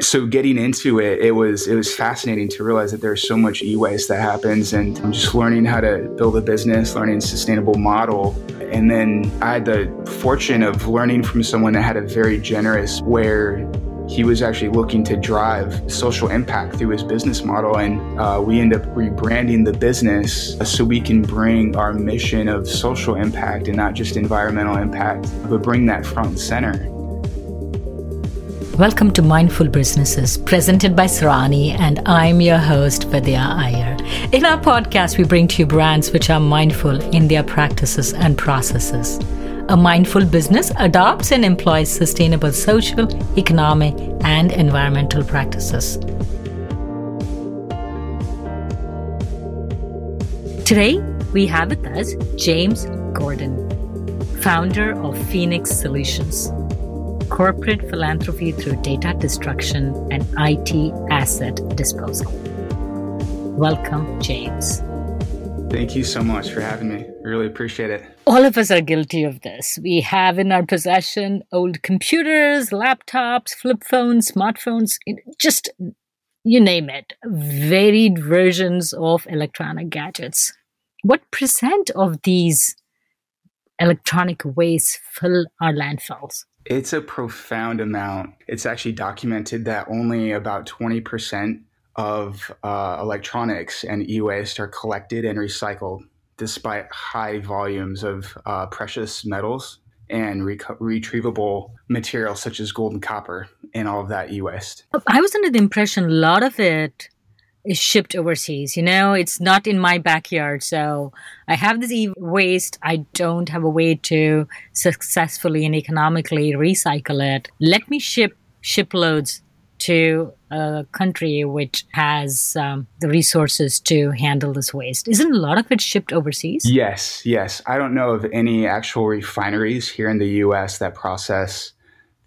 So getting into it, it was it was fascinating to realize that there's so much e-waste that happens, and I'm just learning how to build a business, learning a sustainable model, and then I had the fortune of learning from someone that had a very generous where he was actually looking to drive social impact through his business model. And uh, we end up rebranding the business so we can bring our mission of social impact and not just environmental impact, but bring that front and center. Welcome to Mindful Businesses, presented by Sarani, and I'm your host, Vidya Iyer. In our podcast, we bring to you brands which are mindful in their practices and processes. A mindful business adopts and employs sustainable social, economic, and environmental practices. Today, we have with us James Gordon, founder of Phoenix Solutions corporate philanthropy through data destruction and IT asset disposal. Welcome, James. Thank you so much for having me. Really appreciate it. All of us are guilty of this. We have in our possession old computers, laptops, flip phones, smartphones, just you name it, varied versions of electronic gadgets. What percent of these electronic waste fill our landfills? It's a profound amount. It's actually documented that only about 20% of uh, electronics and e waste are collected and recycled, despite high volumes of uh, precious metals and retrievable materials such as gold and copper and all of that e waste. I was under the impression a lot of it is shipped overseas. You know, it's not in my backyard. So I have this e waste. I don't have a way to successfully and economically recycle it. Let me ship shiploads to a country which has um, the resources to handle this waste. Isn't a lot of it shipped overseas? Yes, yes. I don't know of any actual refineries here in the U.S. that process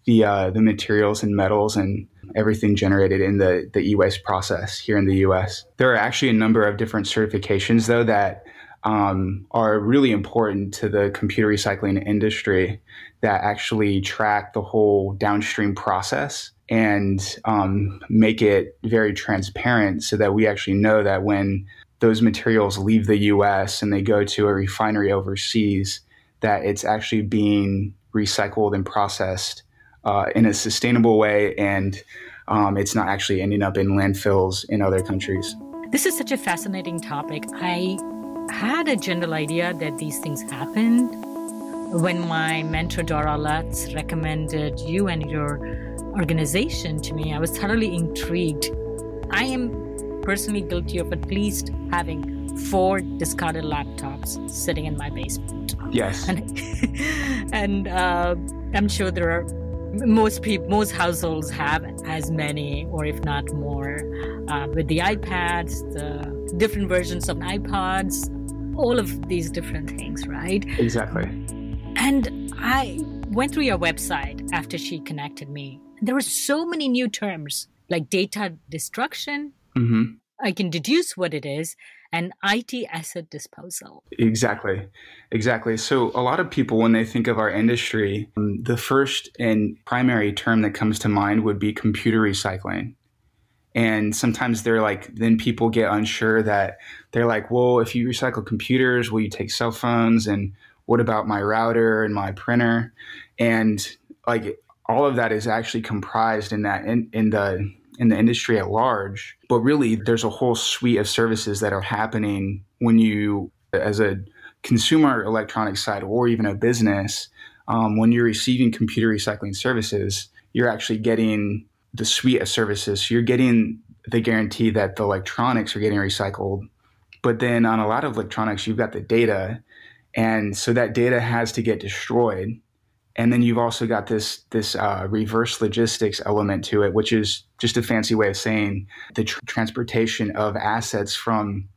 the uh, the materials and metals and everything generated in the, the e-waste process here in the US. There are actually a number of different certifications though that um, are really important to the computer recycling industry that actually track the whole downstream process and um, make it very transparent so that we actually know that when those materials leave the US and they go to a refinery overseas, that it's actually being recycled and processed uh, in a sustainable way and um, it's not actually ending up in landfills in other countries. This is such a fascinating topic. I had a general idea that these things happened when my mentor Dora Lutz recommended you and your organization to me. I was thoroughly intrigued. I am personally guilty of at least having four discarded laptops sitting in my basement. Yes. And, and uh, I'm sure there are most people, most households have as many, or if not more, uh, with the iPads, the different versions of iPods, all of these different things, right? Exactly. And I went through your website after she connected me. There were so many new terms like data destruction. Mm-hmm. I can deduce what it is and IT asset disposal. Exactly. Exactly. So, a lot of people, when they think of our industry, um, the first and primary term that comes to mind would be computer recycling. And sometimes they're like, then people get unsure that they're like, well, if you recycle computers, will you take cell phones? And what about my router and my printer? And like, all of that is actually comprised in that in, in the in the industry at large. But really, there's a whole suite of services that are happening when you, as a consumer electronics side or even a business, um, when you're receiving computer recycling services, you're actually getting the suite of services. So you're getting the guarantee that the electronics are getting recycled. But then on a lot of electronics, you've got the data. And so that data has to get destroyed and then you've also got this this uh, reverse logistics element to it, which is just a fancy way of saying the tr- transportation of assets from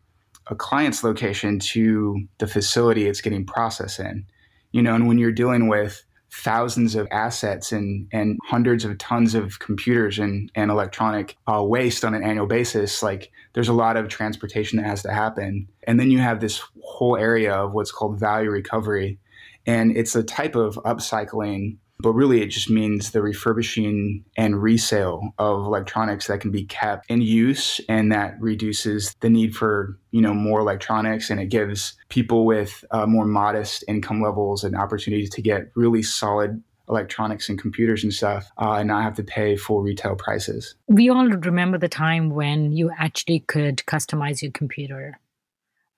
a client's location to the facility it's getting processed in. You know, and when you're dealing with thousands of assets and, and hundreds of tons of computers and, and electronic uh, waste on an annual basis, like there's a lot of transportation that has to happen. And then you have this whole area of what's called value recovery, and it's a type of upcycling but really it just means the refurbishing and resale of electronics that can be kept in use and that reduces the need for you know more electronics and it gives people with uh, more modest income levels an opportunity to get really solid electronics and computers and stuff uh, and not have to pay full retail prices. We all remember the time when you actually could customize your computer.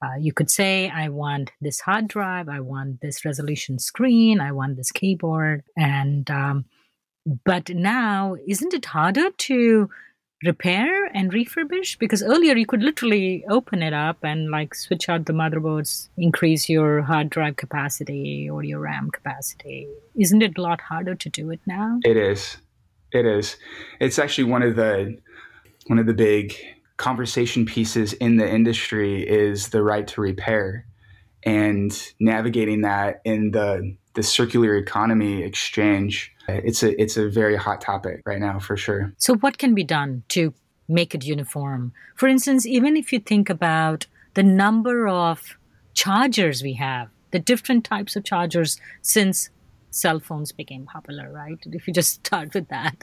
Uh, you could say, I want this hard drive, I want this resolution screen, I want this keyboard. And, um, but now, isn't it harder to repair and refurbish? Because earlier you could literally open it up and like switch out the motherboards, increase your hard drive capacity or your RAM capacity. Isn't it a lot harder to do it now? It is. It is. It's actually one of the one of the big conversation pieces in the industry is the right to repair. And navigating that in the the circular economy exchange it's a it's a very hot topic right now for sure. So what can be done to make it uniform? For instance even if you think about the number of chargers we have the different types of chargers since cell phones became popular, right? If you just start with that,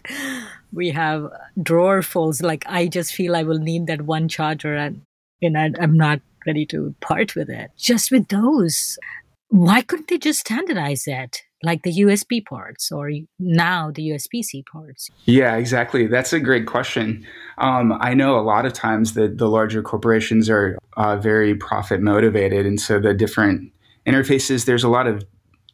we have drawer drawerfuls. Like I just feel I will need that one charger, and and I'm not ready to part with it. Just with those, why couldn't they just standardize it? Like the USB ports or now the USB C ports? Yeah, exactly. That's a great question. Um, I know a lot of times that the larger corporations are uh, very profit motivated. And so the different interfaces, there's a lot of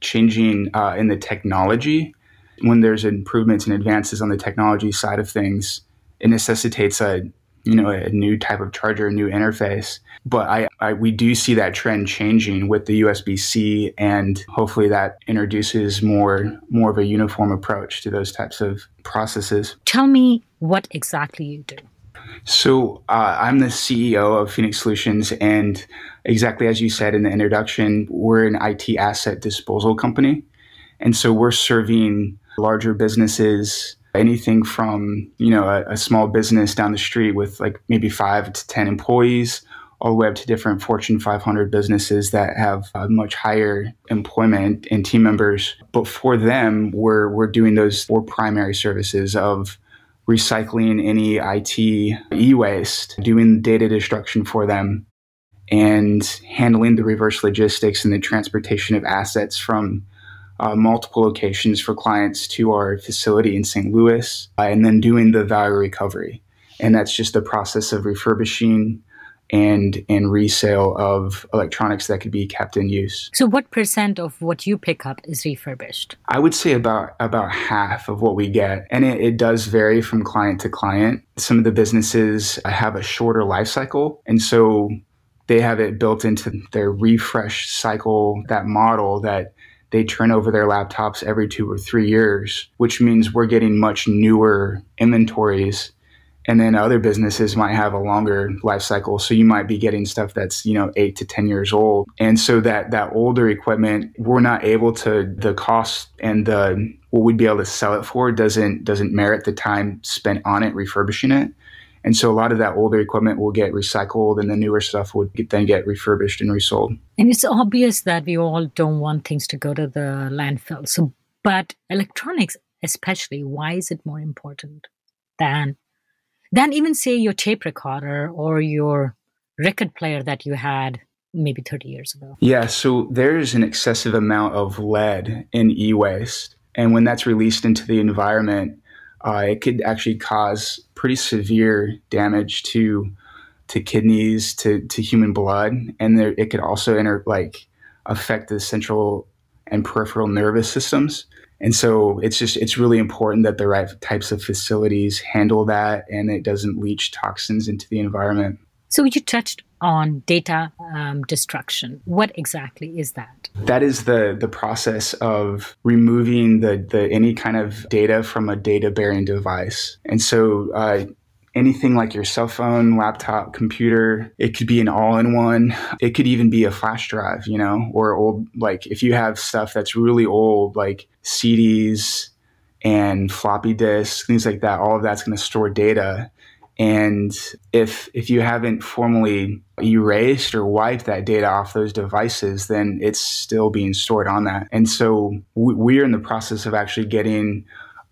changing uh, in the technology. When there's improvements and advances on the technology side of things, it necessitates a you know a new type of charger, a new interface. But I, I we do see that trend changing with the USB C, and hopefully that introduces more more of a uniform approach to those types of processes. Tell me what exactly you do. So uh, I'm the CEO of Phoenix Solutions, and exactly as you said in the introduction, we're an IT asset disposal company, and so we're serving larger businesses, anything from you know a, a small business down the street with like maybe five to ten employees, all the way up to different Fortune 500 businesses that have much higher employment and team members. But for them, we're we're doing those four primary services of recycling any IT e waste, doing data destruction for them, and handling the reverse logistics and the transportation of assets from uh, multiple locations for clients to our facility in St. Louis, uh, and then doing the value recovery. And that's just the process of refurbishing and and resale of electronics that could be kept in use. So what percent of what you pick up is refurbished? I would say about about half of what we get. And it, it does vary from client to client. Some of the businesses have a shorter life cycle. And so they have it built into their refresh cycle, that model that they turn over their laptops every two or three years, which means we're getting much newer inventories and then other businesses might have a longer life cycle. So you might be getting stuff that's you know 8 to 10 years old. And so that that older equipment we're not able to the cost and the what we'd be able to sell it for doesn't doesn't merit the time spent on it refurbishing it. And so a lot of that older equipment will get recycled and the newer stuff would get, then get refurbished and resold. And it's obvious that we all don't want things to go to the landfill. So but electronics especially why is it more important than than even say your tape recorder or your record player that you had maybe 30 years ago. Yeah, so there's an excessive amount of lead in e waste. And when that's released into the environment, uh, it could actually cause pretty severe damage to to kidneys, to, to human blood, and there, it could also enter like affect the central and peripheral nervous systems. And so it's just it's really important that the right types of facilities handle that and it doesn't leach toxins into the environment. So you touched on data um, destruction. What exactly is that? That is the the process of removing the the any kind of data from a data bearing device. And so uh, anything like your cell phone, laptop, computer. It could be an all in one. It could even be a flash drive, you know, or old, like if you have stuff that's really old, like CDs and floppy disks, things like that, all of that's going to store data. And if if you haven't formally erased or wiped that data off those devices, then it's still being stored on that. And so we, are in the process of actually getting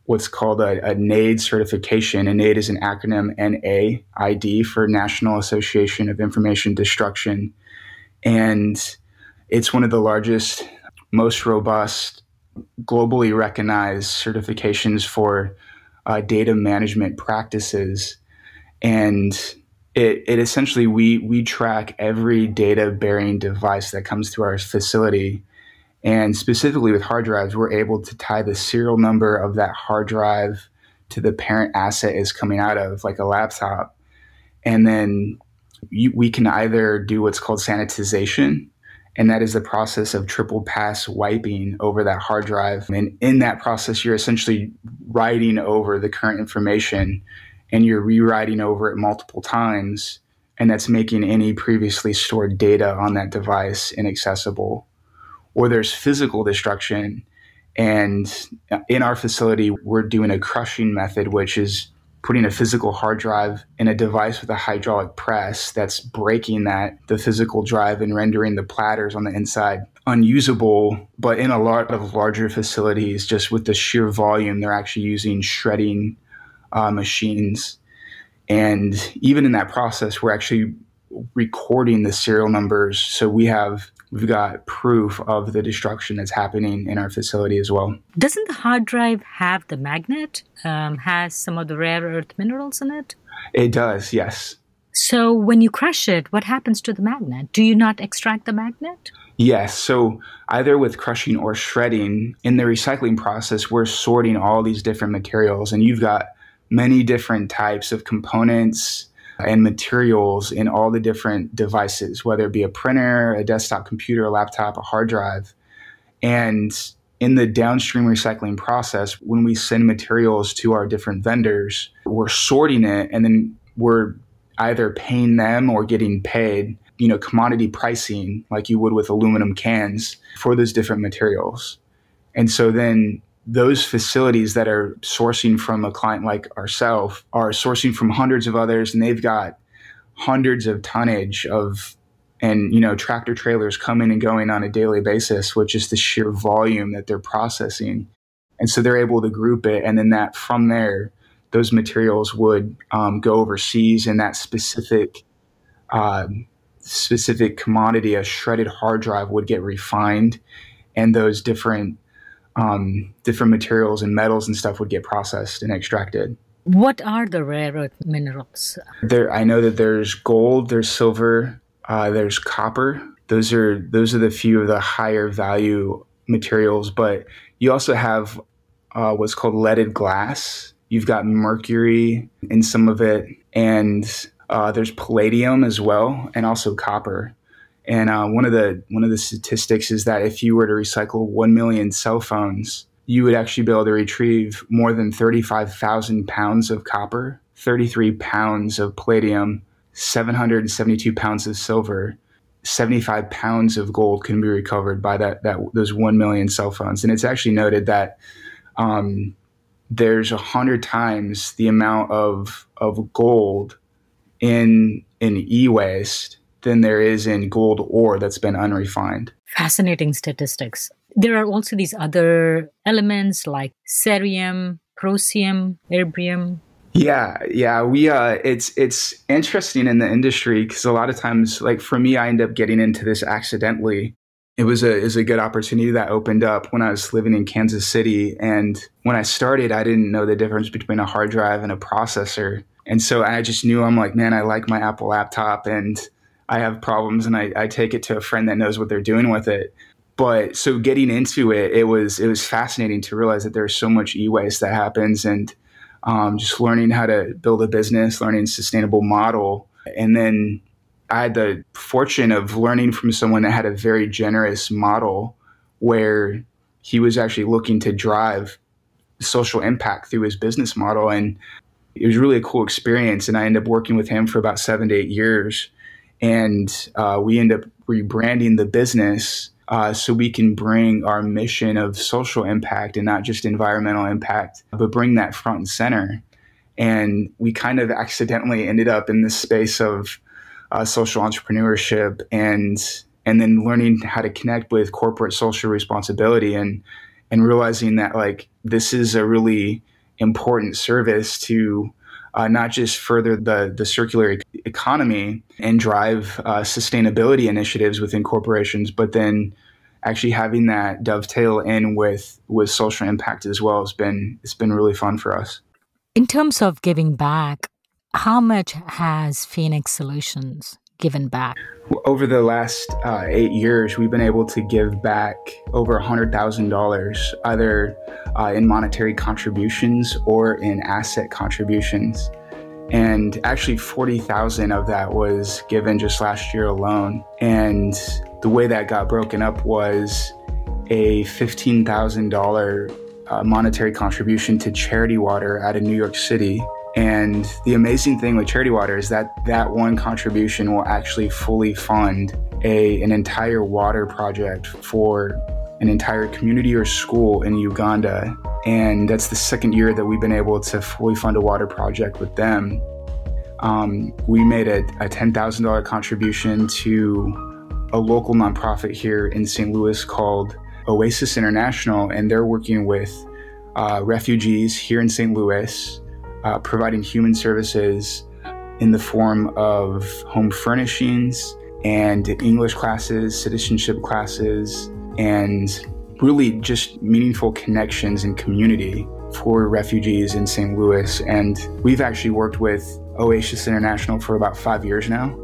what's called a, a NAID certification. And NAID is an acronym NAID for National Association of Information Destruction. And it's one of the largest, most robust, globally recognized certifications for uh, data management practices. And it, it essentially, we, we track every data bearing device that comes to our facility and specifically with hard drives, we're able to tie the serial number of that hard drive to the parent asset is coming out of, like a laptop. And then you, we can either do what's called sanitization, and that is the process of triple pass wiping over that hard drive. And in that process, you're essentially writing over the current information and you're rewriting over it multiple times. And that's making any previously stored data on that device inaccessible or there's physical destruction. And in our facility, we're doing a crushing method, which is putting a physical hard drive in a device with a hydraulic press that's breaking that the physical drive and rendering the platters on the inside unusable. But in a lot of larger facilities just with the sheer volume they're actually using shredding uh, machines. And even in that process we're actually recording the serial numbers. So we have we've got proof of the destruction that's happening in our facility as well. Doesn't the hard drive have the magnet? Um, has some of the rare earth minerals in it? It does, yes. So when you crush it, what happens to the magnet? Do you not extract the magnet? Yes. So either with crushing or shredding, in the recycling process, we're sorting all these different materials, and you've got many different types of components and materials in all the different devices, whether it be a printer, a desktop computer, a laptop, a hard drive. And in the downstream recycling process, when we send materials to our different vendors, we're sorting it and then we're either paying them or getting paid, you know, commodity pricing like you would with aluminum cans for those different materials. And so then those facilities that are sourcing from a client like ourselves are sourcing from hundreds of others and they've got hundreds of tonnage of and you know tractor trailers coming and going on a daily basis which is the sheer volume that they're processing. And so they're able to group it and then that from there those materials would um, go overseas and that specific uh, specific commodity. A shredded hard drive would get refined and those different um, different materials and metals and stuff would get processed and extracted. What are the rare earth minerals? There, I know that there's gold, there's silver, uh, there's copper. Those are those are the few of the higher value materials. But you also have uh, what's called leaded glass. You've got mercury in some of it, and uh, there's palladium as well, and also copper. And uh, one of the one of the statistics is that if you were to recycle one million cell phones, you would actually be able to retrieve more than thirty five thousand pounds of copper, thirty three pounds of palladium, seven hundred and seventy two pounds of silver. 75 pounds of gold can be recovered by that, that those 1 million cell phones and it's actually noted that um, there's a hundred times the amount of of gold in in e-waste than there is in gold ore that's been unrefined. Fascinating statistics. There are also these other elements like cerium, prosium, erbium. Yeah, yeah, we uh it's it's interesting in the industry cuz a lot of times like for me I end up getting into this accidentally. It was a is a good opportunity that opened up when I was living in Kansas City and when I started I didn't know the difference between a hard drive and a processor. And so I just knew I'm like, man, I like my Apple laptop and I have problems and I, I take it to a friend that knows what they're doing with it. But so getting into it, it was it was fascinating to realize that there's so much e-waste that happens and um, just learning how to build a business, learning sustainable model. And then I had the fortune of learning from someone that had a very generous model where he was actually looking to drive social impact through his business model. And it was really a cool experience. And I ended up working with him for about seven to eight years and uh, we end up rebranding the business uh, so we can bring our mission of social impact and not just environmental impact, but bring that front and center. And we kind of accidentally ended up in this space of uh, social entrepreneurship and and then learning how to connect with corporate social responsibility and and realizing that like this is a really important service to uh, not just further the the circular economy and drive uh, sustainability initiatives within corporations, but then actually having that dovetail in with with social impact as well has been it's been really fun for us. In terms of giving back, how much has Phoenix Solutions given back? Over the last uh, eight years, we've been able to give back over $100,000, either uh, in monetary contributions or in asset contributions. And actually, 40,000 of that was given just last year alone. And the way that got broken up was a $15,000 uh, monetary contribution to Charity Water out of New York City. And the amazing thing with Charity Water is that that one contribution will actually fully fund a, an entire water project for an entire community or school in Uganda. And that's the second year that we've been able to fully fund a water project with them. Um, we made a, a $10,000 contribution to a local nonprofit here in St. Louis called Oasis International, and they're working with uh, refugees here in St. Louis, uh, providing human services in the form of home furnishings and English classes, citizenship classes, and really just meaningful connections and community for refugees in St. Louis. And we've actually worked with Oasis International for about five years now.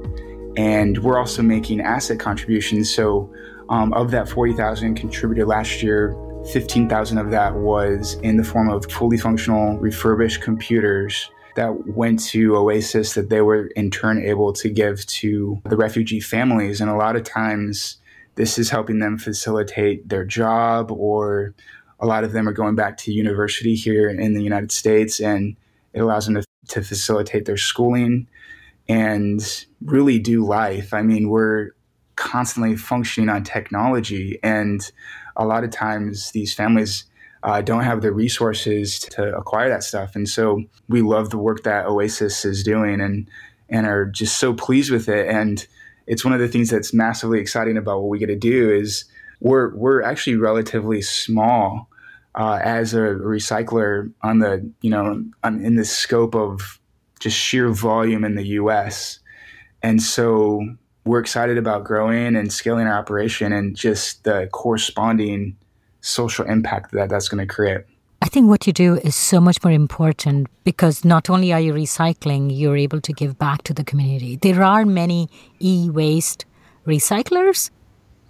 And we're also making asset contributions. So, um, of that 40,000 contributed last year, 15,000 of that was in the form of fully functional refurbished computers that went to Oasis that they were in turn able to give to the refugee families. And a lot of times, this is helping them facilitate their job, or a lot of them are going back to university here in the United States, and it allows them to, to facilitate their schooling and really do life. I mean, we're constantly functioning on technology, and a lot of times these families uh, don't have the resources to acquire that stuff. And so we love the work that Oasis is doing and and are just so pleased with it. And it's one of the things that's massively exciting about what we get to do is we're we're actually relatively small uh, as a recycler on the you know on, in the scope of just sheer volume in the U.S. And so we're excited about growing and scaling our operation and just the corresponding social impact that that's going to create. I think what you do is so much more important because not only are you recycling, you're able to give back to the community. There are many e waste recyclers,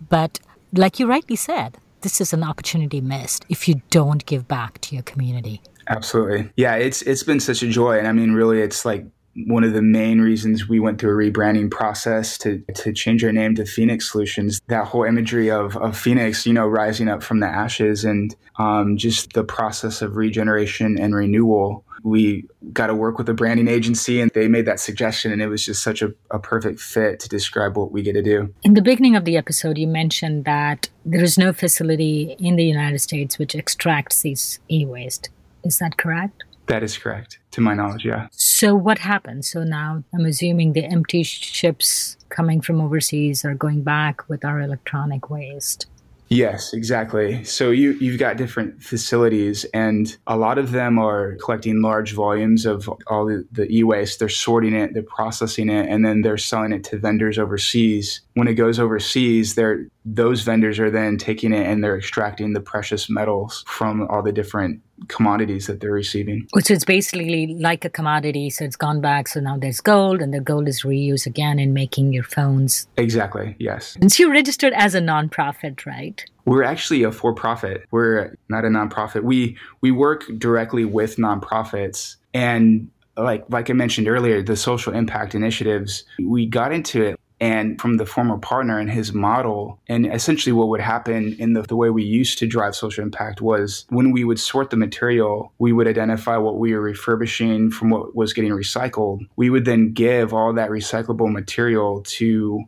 but like you rightly said, this is an opportunity missed if you don't give back to your community. Absolutely. Yeah, it's it's been such a joy and I mean really it's like one of the main reasons we went through a rebranding process to, to change our name to Phoenix Solutions. That whole imagery of, of Phoenix, you know, rising up from the ashes and um, just the process of regeneration and renewal. We got to work with a branding agency and they made that suggestion, and it was just such a, a perfect fit to describe what we get to do. In the beginning of the episode, you mentioned that there is no facility in the United States which extracts these e waste. Is that correct? That is correct, to my knowledge, yeah. So, what happens? So, now I'm assuming the empty ships coming from overseas are going back with our electronic waste. Yes, exactly. So you you've got different facilities, and a lot of them are collecting large volumes of all the, the e-waste. They're sorting it, they're processing it, and then they're selling it to vendors overseas. When it goes overseas, they're those vendors are then taking it and they're extracting the precious metals from all the different commodities that they're receiving. Which is basically like a commodity. So it's gone back. So now there's gold, and the gold is reused again in making your phones. Exactly. Yes. And so you're registered as a nonprofit, right? We're actually a for-profit. We're not a nonprofit. We we work directly with nonprofits and like like I mentioned earlier, the social impact initiatives. We got into it and from the former partner and his model. And essentially, what would happen in the, the, way we used to drive social impact was when we would sort the material, we would identify what we were refurbishing from what was getting recycled. We would then give all that recyclable material to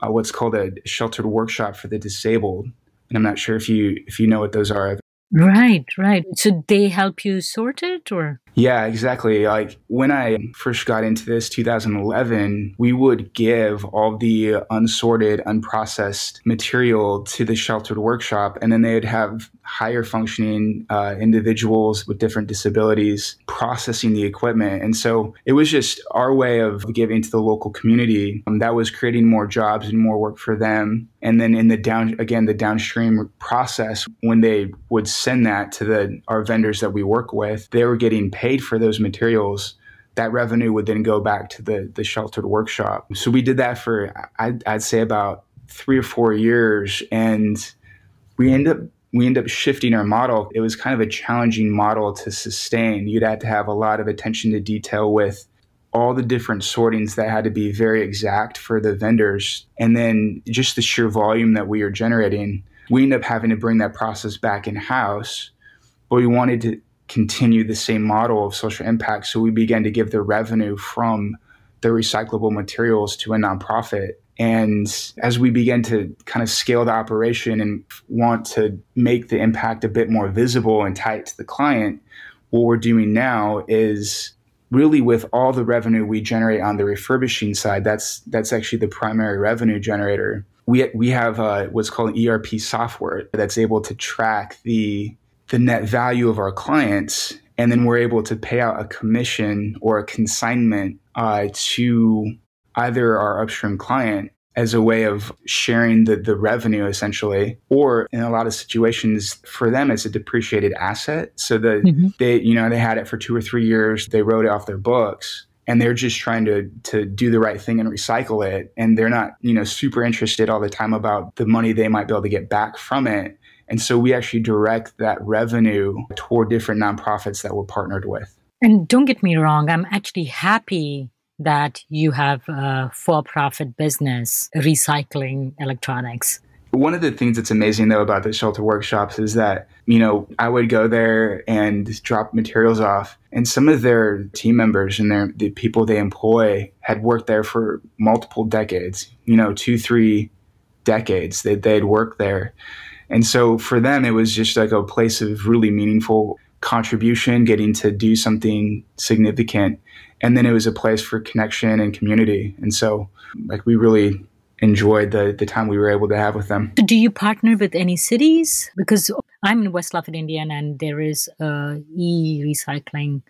uh, what's called a sheltered workshop for the disabled. And I'm not sure if you if you know what those are. Right, right. So they help you sort it or? Yeah, exactly. Like when I first got into this 2011, we would give all the unsorted, unprocessed material to the sheltered workshop, and then they'd have higher functioning uh, individuals with different disabilities processing the equipment. And so it was just our way of giving to the local community um, that was creating more jobs and more work for them. And then in the down, again, the downstream process, when they would send that to the our vendors that we work with, they were getting paid for those materials that revenue would then go back to the the sheltered workshop. So we did that for I'd, I'd say about three or four years, and we end up we end up shifting our model. It was kind of a challenging model to sustain. You'd have to have a lot of attention to detail with all the different sortings that had to be very exact for the vendors. And then just the sheer volume that we are generating, we end up having to bring that process back in house. But we wanted to continue the same model of social impact. So we began to give the revenue from the recyclable materials to a nonprofit. And as we began to kind of scale the operation and want to make the impact a bit more visible and tie it to the client, what we're doing now is really with all the revenue we generate on the refurbishing side, that's that's actually the primary revenue generator. We we have uh, what's called an ERP software that's able to track the the net value of our clients, and then we're able to pay out a commission or a consignment uh, to either our upstream client as a way of sharing the, the revenue essentially or in a lot of situations for them it's a depreciated asset. So that mm-hmm. they you know they had it for two or three years. They wrote it off their books and they're just trying to to do the right thing and recycle it and they're not you know super interested all the time about the money they might be able to get back from it and so we actually direct that revenue toward different nonprofits that we're partnered with. And don't get me wrong, I'm actually happy that you have a for profit business recycling electronics. One of the things that's amazing though about the shelter workshops is that, you know, I would go there and drop materials off and some of their team members and their the people they employ had worked there for multiple decades, you know, two, three decades that they'd worked there. And so for them, it was just like a place of really meaningful contribution, getting to do something significant. And then it was a place for connection and community. And so, like, we really enjoyed the, the time we were able to have with them. Do you partner with any cities? Because I'm in West Lafayette, Indiana, and there is a e-recycling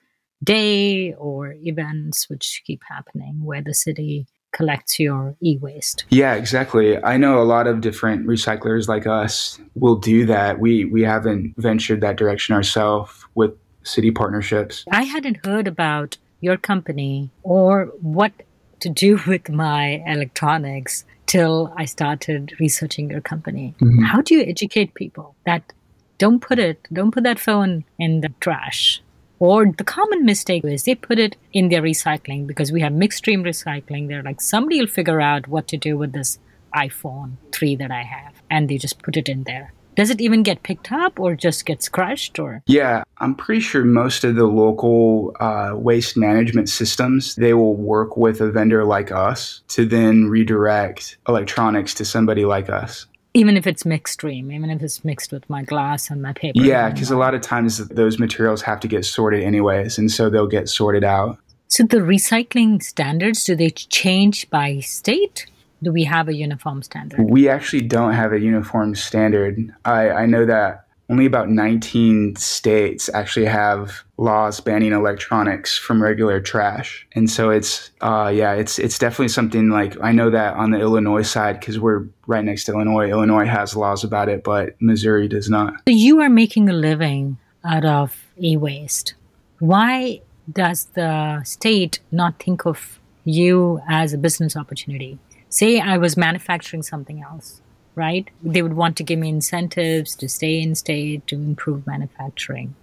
day or events which keep happening where the city collects your e-waste. Yeah, exactly. I know a lot of different recyclers like us will do that. We we haven't ventured that direction ourselves with city partnerships. I hadn't heard about your company or what to do with my electronics till I started researching your company. Mm-hmm. How do you educate people that don't put it don't put that phone in the trash or the common mistake is they put it in their recycling because we have mixed stream recycling. They're like, somebody will figure out what to do with this iPhone 3 that I have. And they just put it in there. Does it even get picked up or just gets crushed or? Yeah, I'm pretty sure most of the local uh, waste management systems, they will work with a vendor like us to then redirect electronics to somebody like us even if it's mixed stream, even if it's mixed with my glass and my paper. Yeah, because a lot of times those materials have to get sorted anyways, and so they'll get sorted out. So the recycling standards do they change by state? Do we have a uniform standard? We actually don't have a uniform standard. I, I know that only about 19 states actually have laws banning electronics from regular trash. And so it's, uh, yeah, it's, it's definitely something like I know that on the Illinois side, because we're right next to Illinois, Illinois has laws about it, but Missouri does not. So you are making a living out of e waste. Why does the state not think of you as a business opportunity? Say I was manufacturing something else right? They would want to give me incentives to stay in state, to improve manufacturing.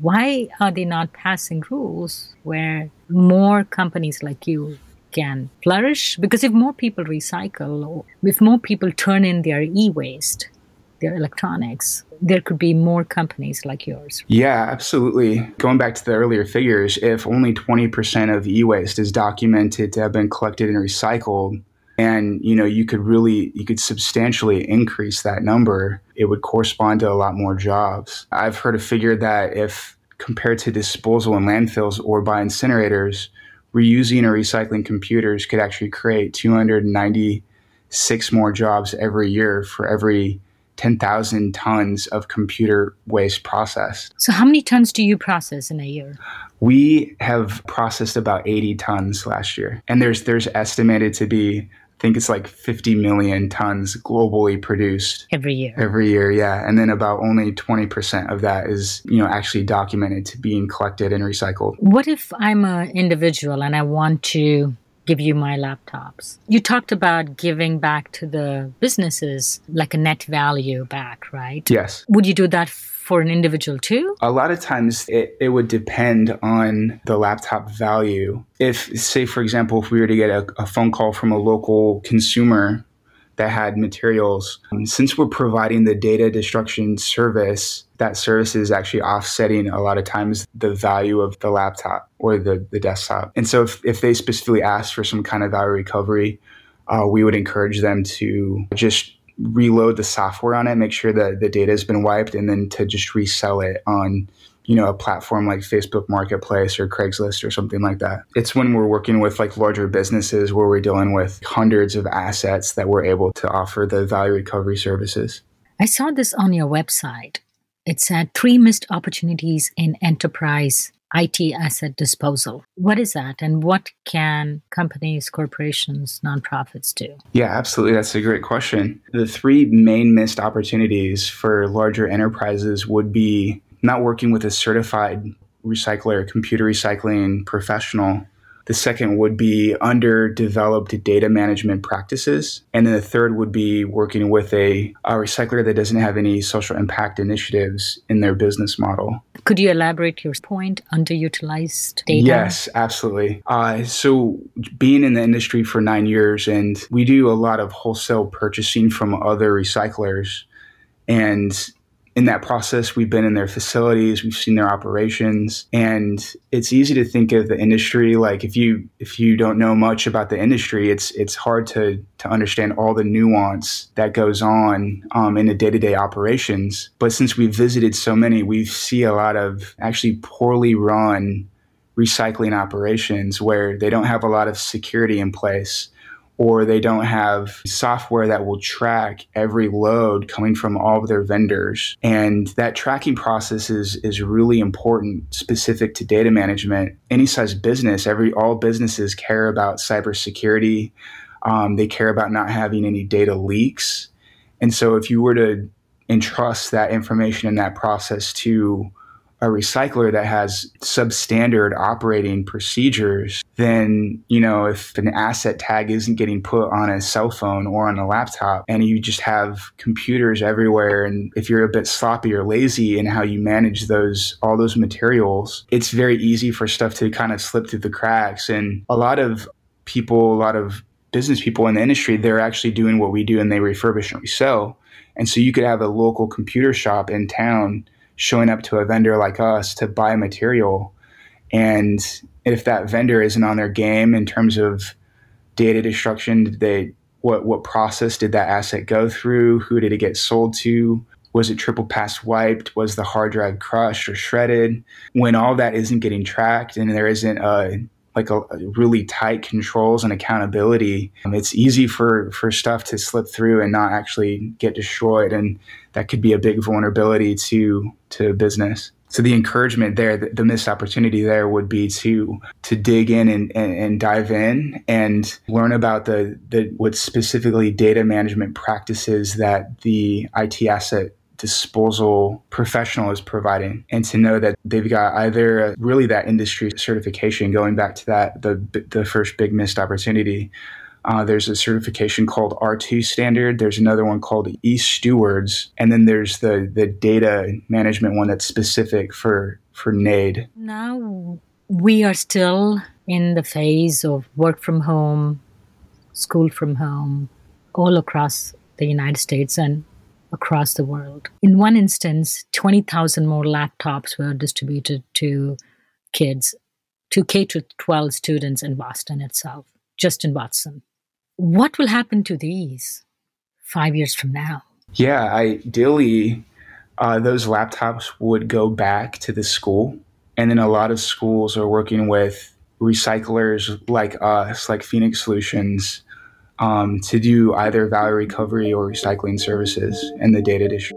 Why are they not passing rules where more companies like you can flourish? Because if more people recycle, or if more people turn in their e waste, their electronics, there could be more companies like yours. Yeah, absolutely. Going back to the earlier figures, if only 20% of e waste is documented to have been collected and recycled, and you know you could really you could substantially increase that number it would correspond to a lot more jobs i've heard a figure that if compared to disposal in landfills or by incinerators reusing or recycling computers could actually create 296 more jobs every year for every 10,000 tons of computer waste processed. So, how many tons do you process in a year? We have processed about 80 tons last year, and there's there's estimated to be I think it's like 50 million tons globally produced every year. Every year, yeah. And then about only 20% of that is, you know, actually documented to being collected and recycled. What if I'm an individual and I want to give you my laptops? You talked about giving back to the businesses like a net value back, right? Yes. Would you do that for an individual too? A lot of times it, it would depend on the laptop value. If, say, for example, if we were to get a, a phone call from a local consumer that had materials, um, since we're providing the data destruction service, that service is actually offsetting a lot of times the value of the laptop or the, the desktop. And so if, if they specifically ask for some kind of value recovery, uh, we would encourage them to just reload the software on it, make sure that the data has been wiped, and then to just resell it on you know a platform like Facebook Marketplace or Craigslist or something like that. It's when we're working with like larger businesses where we're dealing with hundreds of assets that we're able to offer the value recovery services. I saw this on your website. It said three missed opportunities in enterprise IT asset disposal. What is that, and what can companies, corporations, nonprofits do? Yeah, absolutely. That's a great question. The three main missed opportunities for larger enterprises would be not working with a certified recycler, computer recycling professional the second would be underdeveloped data management practices. And then the third would be working with a, a, recycler that doesn't have any social impact initiatives in their business model. Could you elaborate your point, underutilized data? Yes, absolutely. Uh, so, being in the industry for nine years, and we do a lot of wholesale purchasing from other recyclers. And in that process, we've been in their facilities, we've seen their operations, and it's easy to think of the industry like if you if you don't know much about the industry, it's it's hard to to understand all the nuance that goes on um, in the day to day operations. But since we've visited so many, we see a lot of actually poorly run recycling operations where they don't have a lot of security in place or they don't have software that will track every load coming from all of their vendors. And that tracking process is, is really important, specific to data management. Any size business, every all businesses care about cybersecurity. Um, they care about not having any data leaks. And so if you were to entrust that information and that process to a recycler that has substandard operating procedures, then, you know, if an asset tag isn't getting put on a cell phone or on a laptop and you just have computers everywhere, and if you're a bit sloppy or lazy in how you manage those, all those materials, it's very easy for stuff to kind of slip through the cracks. And a lot of people, a lot of business people in the industry, they're actually doing what we do and they refurbish and resell. And so you could have a local computer shop in town showing up to a vendor like us to buy material. And if that vendor isn't on their game in terms of data destruction, did they what what process did that asset go through? Who did it get sold to? Was it triple pass wiped? Was the hard drive crushed or shredded? When all that isn't getting tracked and there isn't a like a, really tight controls and accountability, um, it's easy for for stuff to slip through and not actually get destroyed, and that could be a big vulnerability to to business. So the encouragement there, the, the missed opportunity there would be to to dig in and, and, and dive in and learn about the the what specifically data management practices that the IT asset disposal professional is providing and to know that they've got either really that industry certification going back to that the the first big missed opportunity uh, there's a certification called R2 standard. There's another one called E Stewards, and then there's the the data management one that's specific for for NAID. Now we are still in the phase of work from home, school from home, all across the United States and across the world. In one instance, 20,000 more laptops were distributed to kids, to K 12 students in Boston itself, just in Boston. what will happen to these five years from now? Yeah, ideally, uh, those laptops would go back to the school. And then a lot of schools are working with recyclers like us, like Phoenix Solutions, um, to do either value recovery or recycling services in the data dish.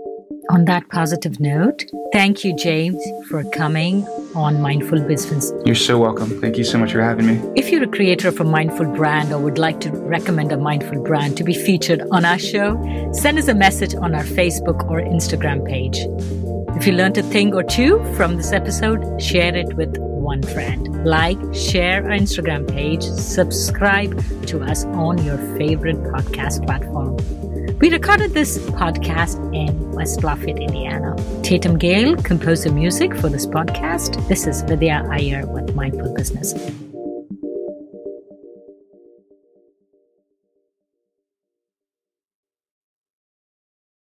On that positive note, thank you, James, for coming on Mindful Business. You're so welcome. Thank you so much for having me. If you're a creator of a mindful brand or would like to recommend a mindful brand to be featured on our show, send us a message on our Facebook or Instagram page. If you learned a thing or two from this episode, share it with one friend. Like, share our Instagram page, subscribe to us on your favorite podcast platform. We recorded this podcast in West Lafayette, Indiana. Tatum Gale composed the music for this podcast. This is Vidya Iyer with Mindful Business.